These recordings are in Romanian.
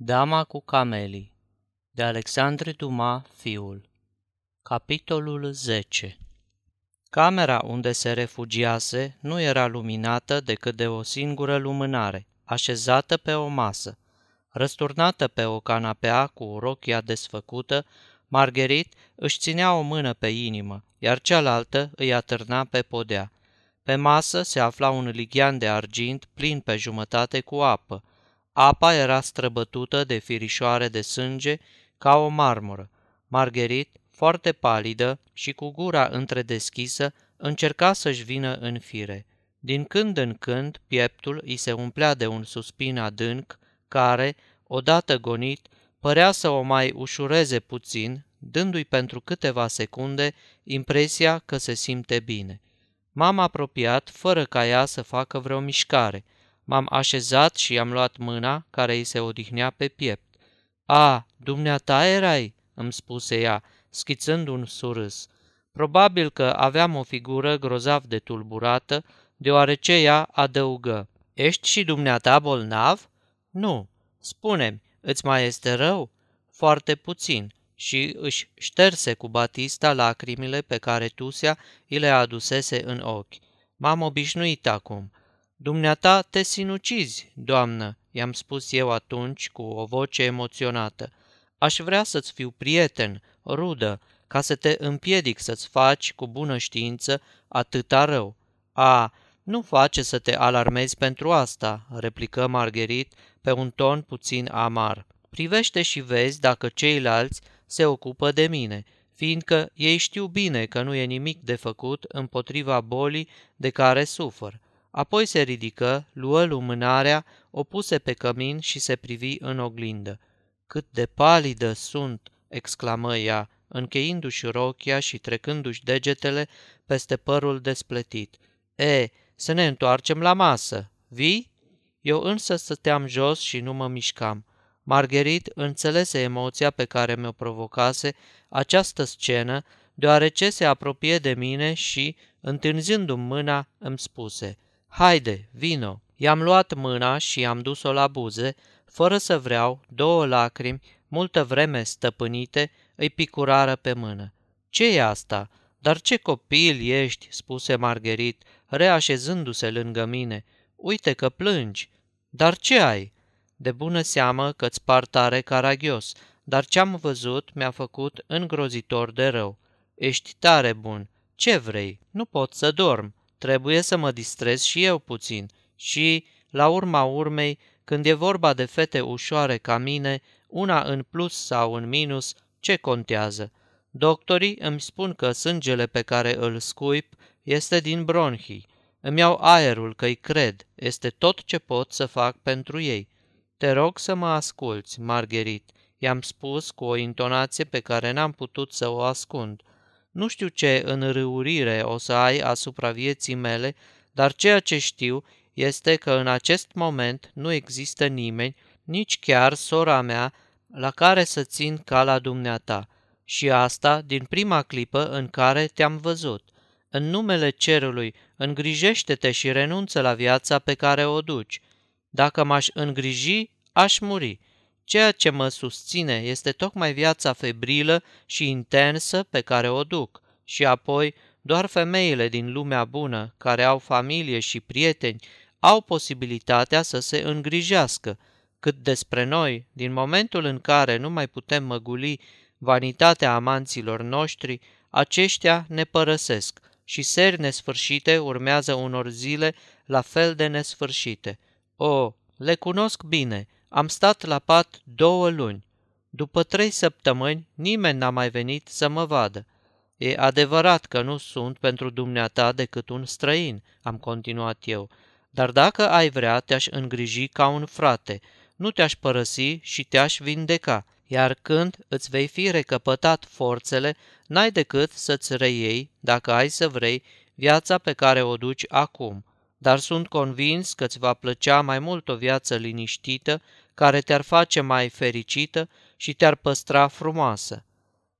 Dama cu camelii de Alexandre Dumas, fiul Capitolul 10 Camera unde se refugiase nu era luminată decât de o singură lumânare, așezată pe o masă. Răsturnată pe o canapea cu rochia desfăcută, Margherit își ținea o mână pe inimă, iar cealaltă îi atârna pe podea. Pe masă se afla un lighean de argint plin pe jumătate cu apă, Apa era străbătută de firișoare de sânge ca o marmură. Margherit, foarte palidă și cu gura întredeschisă, încerca să-și vină în fire. Din când în când, pieptul îi se umplea de un suspin adânc, care, odată gonit, părea să o mai ușureze puțin, dându-i pentru câteva secunde impresia că se simte bine. M-am apropiat fără ca ea să facă vreo mișcare – M-am așezat și i-am luat mâna care îi se odihnea pe piept. A, dumneata erai?" îmi spuse ea, schițând un surâs. Probabil că aveam o figură grozav de tulburată, deoarece ea adăugă. Ești și dumneata bolnav?" Nu. Spune-mi, îți mai este rău?" Foarte puțin." Și își șterse cu batista lacrimile pe care Tusia îi le adusese în ochi. M-am obișnuit acum. Dumneata te sinucizi, doamnă, i-am spus eu atunci cu o voce emoționată. Aș vrea să-ți fiu prieten, rudă, ca să te împiedic să-ți faci cu bună știință atâta rău. A, nu face să te alarmezi pentru asta, replică Margherit pe un ton puțin amar. Privește și vezi dacă ceilalți se ocupă de mine, fiindcă ei știu bine că nu e nimic de făcut împotriva bolii de care sufăr. Apoi se ridică, luă lumânarea, o puse pe cămin și se privi în oglindă. Cât de palidă sunt!" exclamă ea, încheindu-și rochia și trecându-și degetele peste părul despletit. E, să ne întoarcem la masă. Vii?" Eu însă stăteam jos și nu mă mișcam. Margherit înțelese emoția pe care mi-o provocase această scenă, deoarece se apropie de mine și, întârzindu-mi mâna, îmi spuse – Haide, vino! I-am luat mâna și i-am dus-o la buze, fără să vreau, două lacrimi, multă vreme stăpânite, îi picurară pe mână. ce e asta? Dar ce copil ești?" spuse Margherit, reașezându-se lângă mine. Uite că plângi. Dar ce ai?" De bună seamă că-ți par tare caragios, dar ce-am văzut mi-a făcut îngrozitor de rău. Ești tare bun. Ce vrei? Nu pot să dorm. Trebuie să mă distrez și eu puțin și, la urma urmei, când e vorba de fete ușoare ca mine, una în plus sau în minus, ce contează? Doctorii îmi spun că sângele pe care îl scuip este din bronhii. Îmi iau aerul că-i cred, este tot ce pot să fac pentru ei. Te rog să mă asculți, Margherit, i-am spus cu o intonație pe care n-am putut să o ascund. Nu știu ce înrăurire o să ai asupra vieții mele, dar ceea ce știu este că în acest moment nu există nimeni, nici chiar sora mea, la care să țin ca la dumneata. Și asta din prima clipă în care te-am văzut. În numele cerului, îngrijește-te și renunță la viața pe care o duci. Dacă m-aș îngriji, aș muri. Ceea ce mă susține este tocmai viața febrilă și intensă pe care o duc. Și apoi, doar femeile din lumea bună, care au familie și prieteni, au posibilitatea să se îngrijească. Cât despre noi, din momentul în care nu mai putem măguli vanitatea amanților noștri, aceștia ne părăsesc și seri nesfârșite urmează unor zile la fel de nesfârșite. O, le cunosc bine – am stat la pat două luni. După trei săptămâni, nimeni n-a mai venit să mă vadă. E adevărat că nu sunt pentru dumneata decât un străin, am continuat eu, dar dacă ai vrea, te-aș îngriji ca un frate, nu te-aș părăsi și te-aș vindeca, iar când îți vei fi recăpătat forțele, n-ai decât să-ți reiei, dacă ai să vrei, viața pe care o duci acum dar sunt convins că îți va plăcea mai mult o viață liniștită, care te-ar face mai fericită și te-ar păstra frumoasă.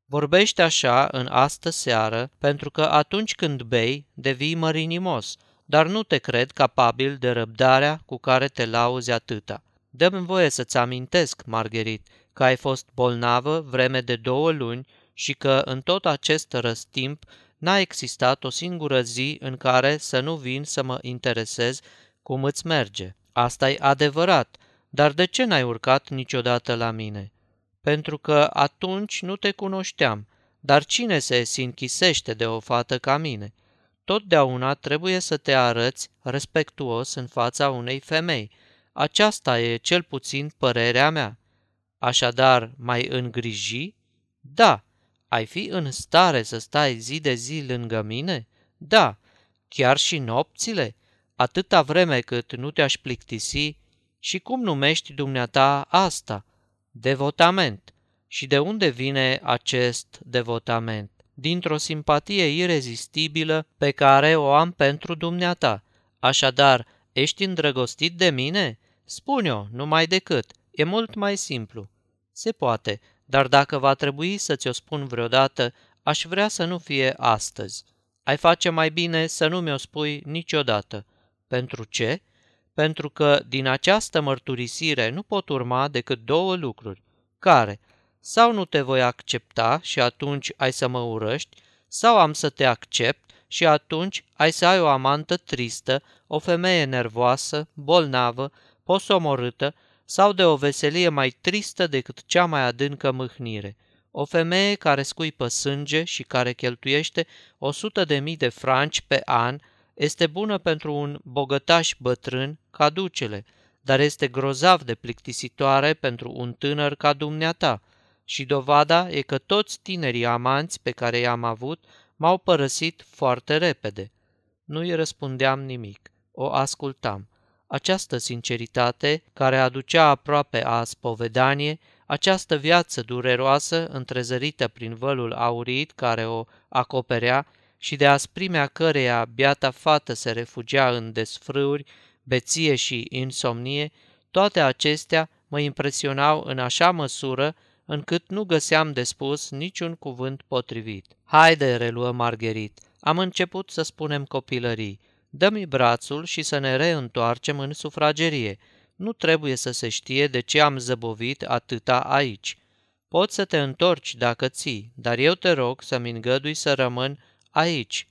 Vorbește așa în astă seară, pentru că atunci când bei, devii mărinimos, dar nu te cred capabil de răbdarea cu care te lauzi atâta. Dă-mi voie să-ți amintesc, Margherit, că ai fost bolnavă vreme de două luni și că în tot acest răstimp n-a existat o singură zi în care să nu vin să mă interesez cum îți merge. asta e adevărat, dar de ce n-ai urcat niciodată la mine? Pentru că atunci nu te cunoșteam, dar cine se sinchisește de o fată ca mine? Totdeauna trebuie să te arăți respectuos în fața unei femei. Aceasta e cel puțin părerea mea. Așadar, mai îngriji? Da. Ai fi în stare să stai zi de zi lângă mine? Da. Chiar și nopțile? Atâta vreme cât nu te-aș plictisi și cum numești dumneata asta? Devotament. Și de unde vine acest devotament? Dintr-o simpatie irezistibilă pe care o am pentru dumneata. Așadar, ești îndrăgostit de mine? Spune-o, numai decât. E mult mai simplu. Se poate, dar dacă va trebui să ți-o spun vreodată, aș vrea să nu fie astăzi. Ai face mai bine să nu mi-o spui niciodată. Pentru ce? Pentru că din această mărturisire nu pot urma decât două lucruri. Care? Sau nu te voi accepta și atunci ai să mă urăști, sau am să te accept și atunci ai să ai o amantă tristă, o femeie nervoasă, bolnavă, posomorâtă sau de o veselie mai tristă decât cea mai adâncă mâhnire. O femeie care scuipă sânge și care cheltuiește o sută de mii de franci pe an este bună pentru un bogătaș bătrân ca ducele, dar este grozav de plictisitoare pentru un tânăr ca dumneata. Și dovada e că toți tinerii amanți pe care i-am avut m-au părăsit foarte repede. Nu îi răspundeam nimic. O ascultam. Această sinceritate, care aducea aproape a spovedanie, această viață dureroasă, întrezărită prin vălul aurit care o acoperea și de asprimea căreia biata fată se refugia în desfrâuri, beție și insomnie, toate acestea mă impresionau în așa măsură încât nu găseam de spus niciun cuvânt potrivit. Haide, reluă Margherit, am început să spunem copilării. Dă-mi brațul și să ne reîntoarcem în sufragerie. Nu trebuie să se știe de ce am zăbovit atâta aici. Poți să te întorci dacă ții, dar eu te rog să-mi îngădui să rămân aici.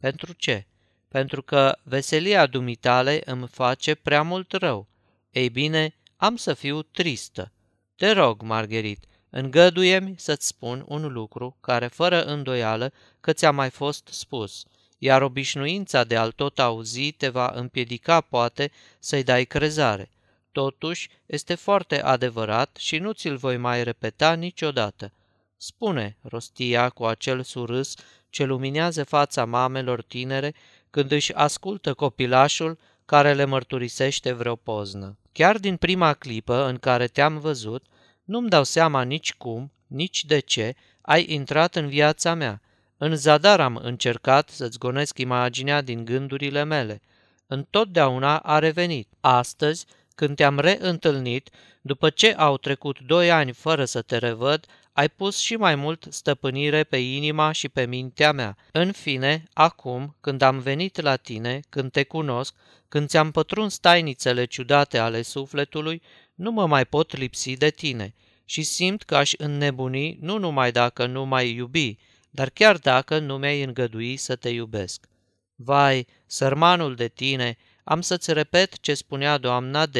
Pentru ce? Pentru că veselia dumitale îmi face prea mult rău. Ei bine, am să fiu tristă. Te rog, Margherit, îngăduie-mi să-ți spun un lucru care fără îndoială că ți-a mai fost spus – iar obișnuința de a-l tot auzi te va împiedica poate să-i dai crezare. Totuși, este foarte adevărat și nu ți-l voi mai repeta niciodată. Spune, rostia cu acel surâs ce luminează fața mamelor tinere când își ascultă copilașul care le mărturisește vreo poznă. Chiar din prima clipă în care te-am văzut, nu-mi dau seama nici cum, nici de ce ai intrat în viața mea – în zadar am încercat să-ți gonesc imaginea din gândurile mele. Întotdeauna a revenit. Astăzi, când te-am reîntâlnit, după ce au trecut doi ani fără să te revăd, ai pus și mai mult stăpânire pe inima și pe mintea mea. În fine, acum, când am venit la tine, când te cunosc, când ți-am pătruns tainițele ciudate ale sufletului, nu mă mai pot lipsi de tine și simt că aș înnebuni nu numai dacă nu mai iubi, dar chiar dacă nu mi-ai îngădui să te iubesc. Vai, sărmanul de tine, am să-ți repet ce spunea doamna D.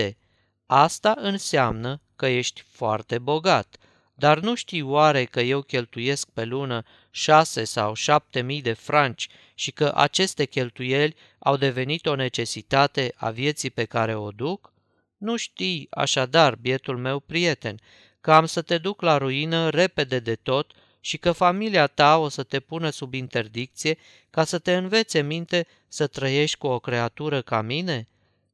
Asta înseamnă că ești foarte bogat, dar nu știi oare că eu cheltuiesc pe lună șase sau șapte mii de franci și că aceste cheltuieli au devenit o necesitate a vieții pe care o duc? Nu știi, așadar, bietul meu prieten, că am să te duc la ruină repede de tot și că familia ta o să te pună sub interdicție ca să te învețe minte să trăiești cu o creatură ca mine?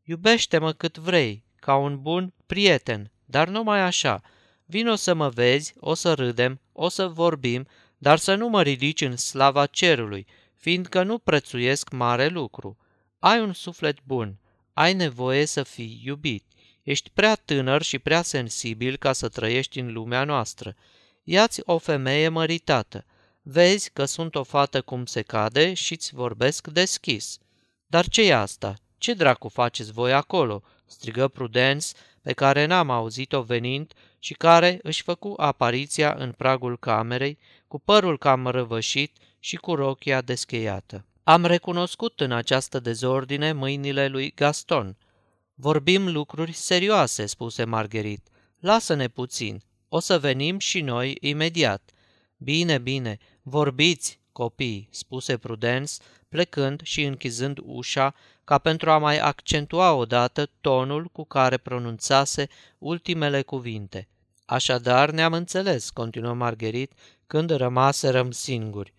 Iubește-mă cât vrei, ca un bun prieten, dar numai așa. Vino să mă vezi, o să râdem, o să vorbim, dar să nu mă ridici în slava cerului, fiindcă nu prețuiesc mare lucru. Ai un suflet bun, ai nevoie să fii iubit. Ești prea tânăr și prea sensibil ca să trăiești în lumea noastră ia-ți o femeie măritată. Vezi că sunt o fată cum se cade și-ți vorbesc deschis. Dar ce e asta? Ce dracu faceți voi acolo?" strigă Prudence, pe care n-am auzit-o venind și care își făcu apariția în pragul camerei, cu părul cam răvășit și cu rochia descheiată. Am recunoscut în această dezordine mâinile lui Gaston. Vorbim lucruri serioase, spuse Margherit. Lasă-ne puțin. O să venim și noi imediat. Bine, bine, vorbiți, copii, spuse Prudence, plecând și închizând ușa ca pentru a mai accentua odată tonul cu care pronunțase ultimele cuvinte. Așadar ne-am înțeles, continuă Margherit, când rămaserăm singuri.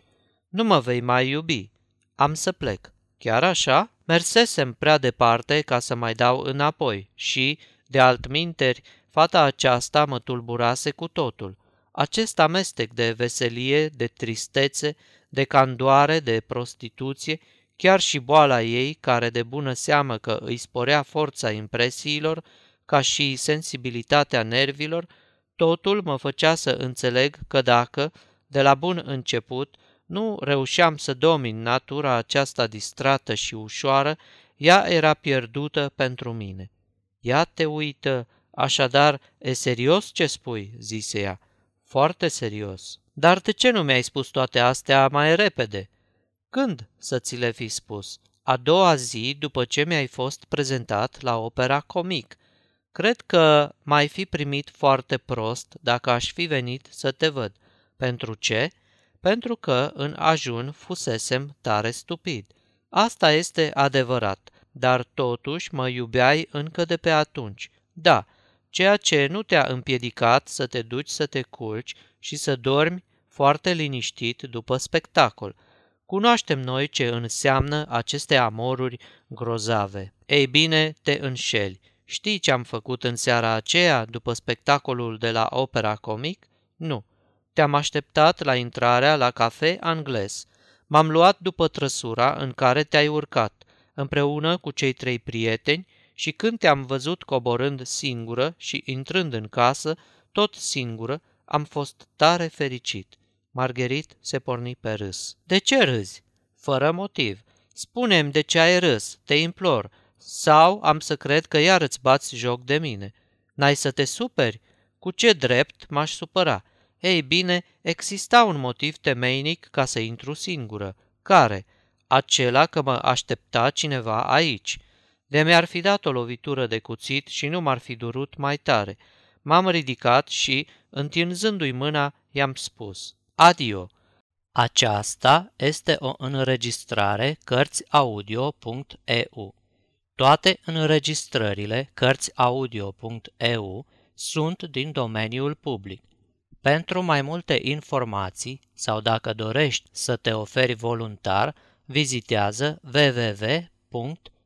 Nu mă vei mai iubi. Am să plec. Chiar așa? Mersesem prea departe ca să mai dau înapoi și, de altminteri, fata aceasta mă tulburase cu totul. Acest amestec de veselie, de tristețe, de candoare, de prostituție, chiar și boala ei, care de bună seamă că îi sporea forța impresiilor, ca și sensibilitatea nervilor, totul mă făcea să înțeleg că dacă, de la bun început, nu reușeam să domin natura aceasta distrată și ușoară, ea era pierdută pentru mine. Ia te uită, așadar, e serios ce spui, zise ea. Foarte serios. Dar de ce nu mi-ai spus toate astea mai repede? Când să ți le fi spus? A doua zi după ce mi-ai fost prezentat la opera comic. Cred că m-ai fi primit foarte prost dacă aș fi venit să te văd. Pentru ce? Pentru că în ajun fusesem tare stupid. Asta este adevărat, dar totuși mă iubeai încă de pe atunci. Da, ceea ce nu te-a împiedicat să te duci să te culci și să dormi foarte liniștit după spectacol. Cunoaștem noi ce înseamnă aceste amoruri grozave. Ei bine, te înșeli. Știi ce am făcut în seara aceea, după spectacolul de la opera comic? Nu. Te-am așteptat la intrarea la cafe angles. M-am luat după trăsura în care te-ai urcat, împreună cu cei trei prieteni, și când te-am văzut coborând singură și intrând în casă, tot singură, am fost tare fericit. Margherit se porni pe râs. De ce râzi? Fără motiv. Spunem de ce ai râs, te implor, sau am să cred că iar îți bați joc de mine. N-ai să te superi? Cu ce drept m-aș supăra? Ei bine, exista un motiv temeinic ca să intru singură. Care? Acela că mă aștepta cineva aici. De mi-ar fi dat o lovitură de cuțit și nu m-ar fi durut mai tare. M-am ridicat și, întinzându-i mâna, i-am spus, adio. Aceasta este o înregistrare Cărțiaudio.eu. Toate înregistrările Cărțiaudio.eu sunt din domeniul public. Pentru mai multe informații sau dacă dorești să te oferi voluntar, vizitează www.cărțiaudio.eu.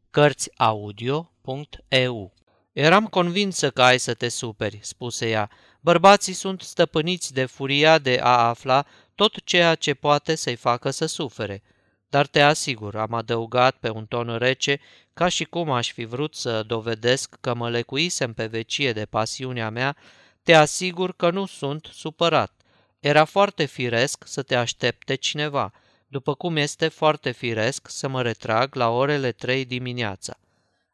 Eram convinsă că ai să te superi, spuse ea. Bărbații sunt stăpâniți de furia de a afla tot ceea ce poate să-i facă să sufere. Dar te asigur, am adăugat pe un ton rece, ca și cum aș fi vrut să dovedesc că mă lecuisem pe vecie de pasiunea mea, te asigur că nu sunt supărat. Era foarte firesc să te aștepte cineva, după cum este foarte firesc să mă retrag la orele trei dimineața.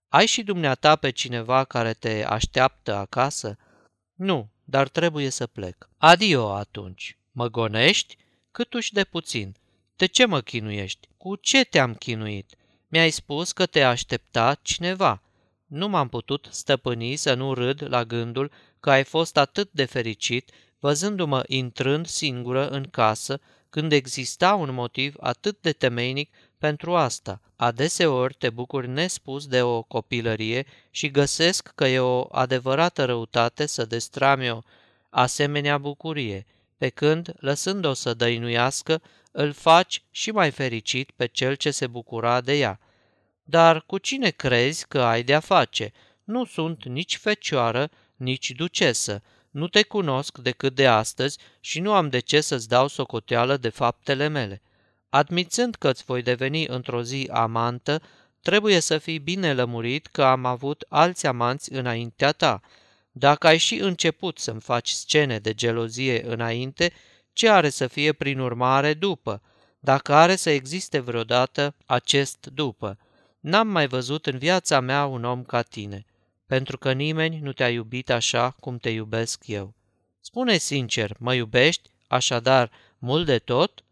Ai și dumneata pe cineva care te așteaptă acasă? Nu, dar trebuie să plec. Adio atunci. Mă gonești? Câtuși de puțin. De ce mă chinuiești? Cu ce te-am chinuit? Mi-ai spus că te aștepta cineva. Nu m-am putut stăpâni să nu râd la gândul că ai fost atât de fericit văzându-mă intrând singură în casă când exista un motiv atât de temeinic pentru asta. Adeseori te bucuri nespus de o copilărie și găsesc că e o adevărată răutate să destrami o asemenea bucurie, pe când, lăsând-o să dăinuiască, îl faci și mai fericit pe cel ce se bucura de ea. Dar cu cine crezi că ai de-a face? Nu sunt nici fecioară, nici ducesă. Nu te cunosc decât de astăzi și nu am de ce să-ți dau socoteală de faptele mele. Admițând că îți voi deveni într-o zi amantă, trebuie să fii bine lămurit că am avut alți amanți înaintea ta. Dacă ai și început să-mi faci scene de gelozie înainte, ce are să fie prin urmare după? Dacă are să existe vreodată acest după. N-am mai văzut în viața mea un om ca tine. Pentru că nimeni nu te-a iubit așa cum te iubesc eu. Spune sincer, mă iubești, așadar, mult de tot?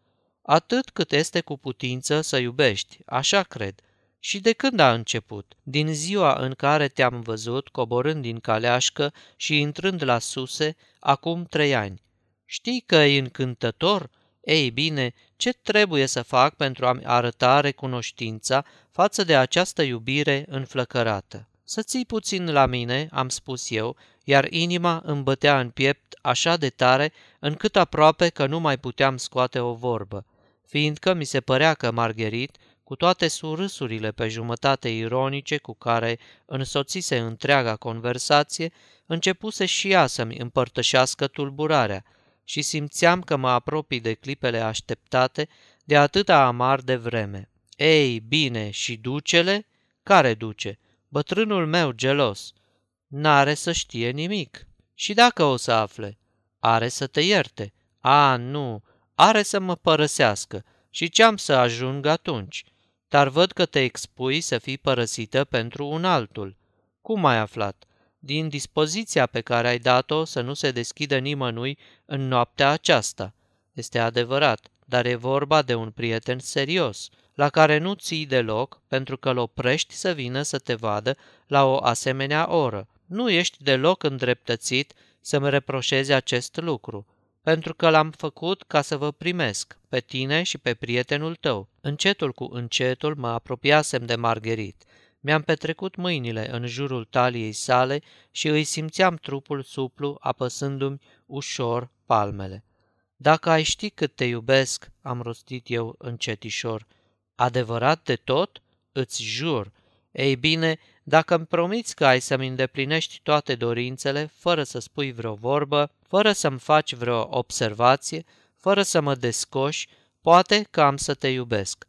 Atât cât este cu putință să iubești, așa cred. Și de când a început? Din ziua în care te-am văzut coborând din caleașcă și intrând la suse, acum trei ani. Știi că e încântător? Ei bine, ce trebuie să fac pentru a-mi arăta recunoștința față de această iubire înflăcărată? Să ții puțin la mine, am spus eu, iar inima îmi bătea în piept așa de tare încât aproape că nu mai puteam scoate o vorbă, fiindcă mi se părea că Margherit, cu toate surâsurile pe jumătate ironice cu care însoțise întreaga conversație, începuse și ea să-mi împărtășească tulburarea și simțeam că mă apropii de clipele așteptate de atâta amar de vreme. Ei, bine, și ducele? Care duce? Bătrânul meu gelos. N-are să știe nimic. Și dacă o să afle? Are să te ierte. A, nu, are să mă părăsească. Și ce am să ajung atunci? Dar văd că te expui să fii părăsită pentru un altul. Cum ai aflat? Din dispoziția pe care ai dat-o să nu se deschidă nimănui în noaptea aceasta. Este adevărat, dar e vorba de un prieten serios, la care nu ții deloc pentru că îl oprești să vină să te vadă la o asemenea oră. Nu ești deloc îndreptățit să-mi reproșezi acest lucru, pentru că l-am făcut ca să vă primesc, pe tine și pe prietenul tău. Încetul cu încetul mă apropiasem de Margherit. Mi-am petrecut mâinile în jurul taliei sale și îi simțeam trupul suplu apăsându-mi ușor palmele. Dacă ai ști cât te iubesc, am rostit eu încetișor, adevărat de tot? Îți jur. Ei bine, dacă îmi promiți că ai să-mi îndeplinești toate dorințele, fără să spui vreo vorbă, fără să-mi faci vreo observație, fără să mă descoși, poate că am să te iubesc.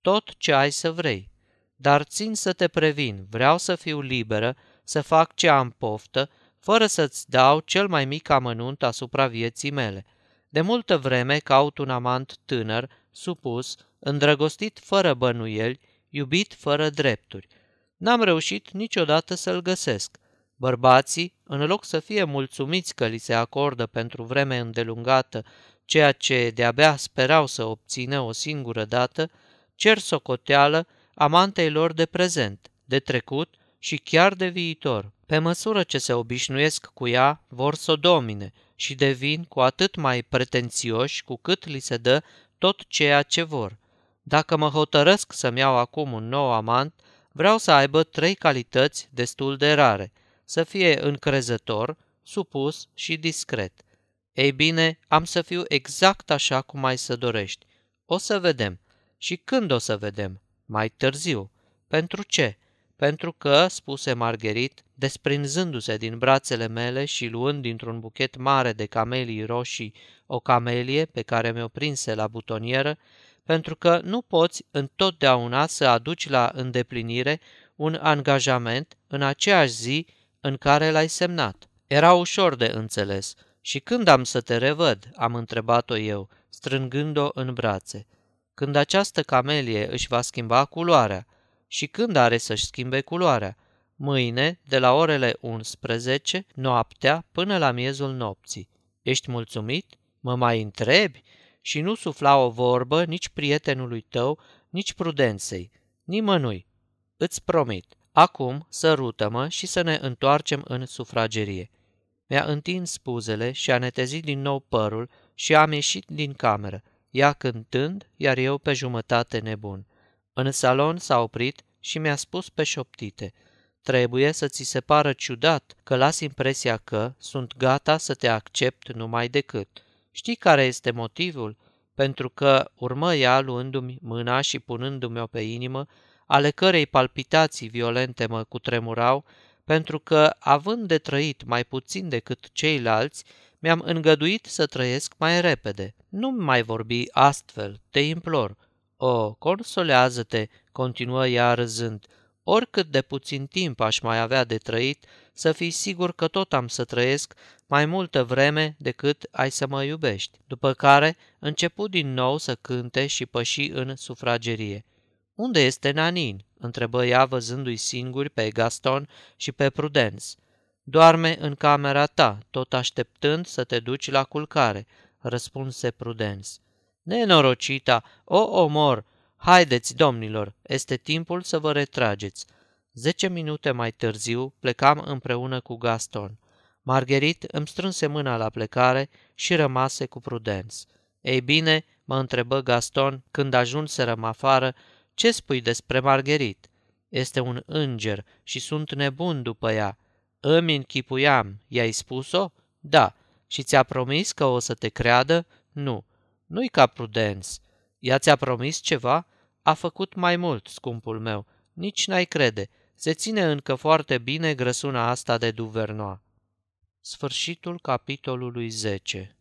Tot ce ai să vrei. Dar țin să te previn, vreau să fiu liberă, să fac ce am poftă, fără să-ți dau cel mai mic amănunt asupra vieții mele. De multă vreme caut un amant tânăr, supus, îndrăgostit fără bănuieli, iubit fără drepturi – N-am reușit niciodată să-l găsesc. Bărbații, în loc să fie mulțumiți că li se acordă pentru vreme îndelungată ceea ce de-abia sperau să obțină o singură dată, cer socoteală amantei lor de prezent, de trecut și chiar de viitor. Pe măsură ce se obișnuiesc cu ea, vor să o domine și devin cu atât mai pretențioși cu cât li se dă tot ceea ce vor. Dacă mă hotărăsc să-mi iau acum un nou amant, Vreau să aibă trei calități destul de rare, să fie încrezător, supus și discret. Ei bine, am să fiu exact așa cum ai să dorești. O să vedem. Și când o să vedem? Mai târziu. Pentru ce? Pentru că, spuse Margherit, desprinzându-se din brațele mele și luând dintr-un buchet mare de camelii roșii o camelie pe care mi-o prinse la butonieră, pentru că nu poți întotdeauna să aduci la îndeplinire un angajament în aceeași zi în care l-ai semnat. Era ușor de înțeles. Și când am să te revăd? am întrebat-o eu, strângând-o în brațe. Când această camelie își va schimba culoarea. Și când are să-și schimbe culoarea? Mâine, de la orele 11, noaptea, până la miezul nopții. Ești mulțumit? Mă mai întrebi? și nu sufla o vorbă nici prietenului tău, nici prudenței, nimănui. Îți promit. Acum sărută-mă și să ne întoarcem în sufragerie. Mi-a întins spuzele și a netezit din nou părul și am ieșit din cameră, ea cântând, iar eu pe jumătate nebun. În salon s-a oprit și mi-a spus pe șoptite, trebuie să ți se pară ciudat că las impresia că sunt gata să te accept numai decât. Știi care este motivul? Pentru că urmă ea luându-mi mâna și punându-mi-o pe inimă, ale cărei palpitații violente mă cutremurau, pentru că, având de trăit mai puțin decât ceilalți, mi-am îngăduit să trăiesc mai repede. Nu mai vorbi astfel, te implor. O, consolează-te, continuă ea râzând, oricât de puțin timp aș mai avea de trăit, să fii sigur că tot am să trăiesc mai multă vreme decât ai să mă iubești. După care început din nou să cânte și păși în sufragerie. Unde este Nanin?" întrebă ea văzându-i singuri pe Gaston și pe Prudence. Doarme în camera ta, tot așteptând să te duci la culcare, răspunse Prudence. Nenorocita, o omor! Haideți, domnilor, este timpul să vă retrageți. Zece minute mai târziu plecam împreună cu Gaston. Margherit îmi strânse mâna la plecare și rămase cu Prudence. Ei bine, mă întrebă Gaston când ajunserăm afară, ce spui despre Margherit? Este un înger și sunt nebun după ea. Îmi închipuiam, i-ai spus-o? Da. Și ți-a promis că o să te creadă? Nu. Nu-i ca Prudence. Ea ți-a promis ceva? A făcut mai mult, scumpul meu. Nici n-ai crede. Se ține încă foarte bine grăsuna asta de Duvernoa. Sfârșitul capitolului 10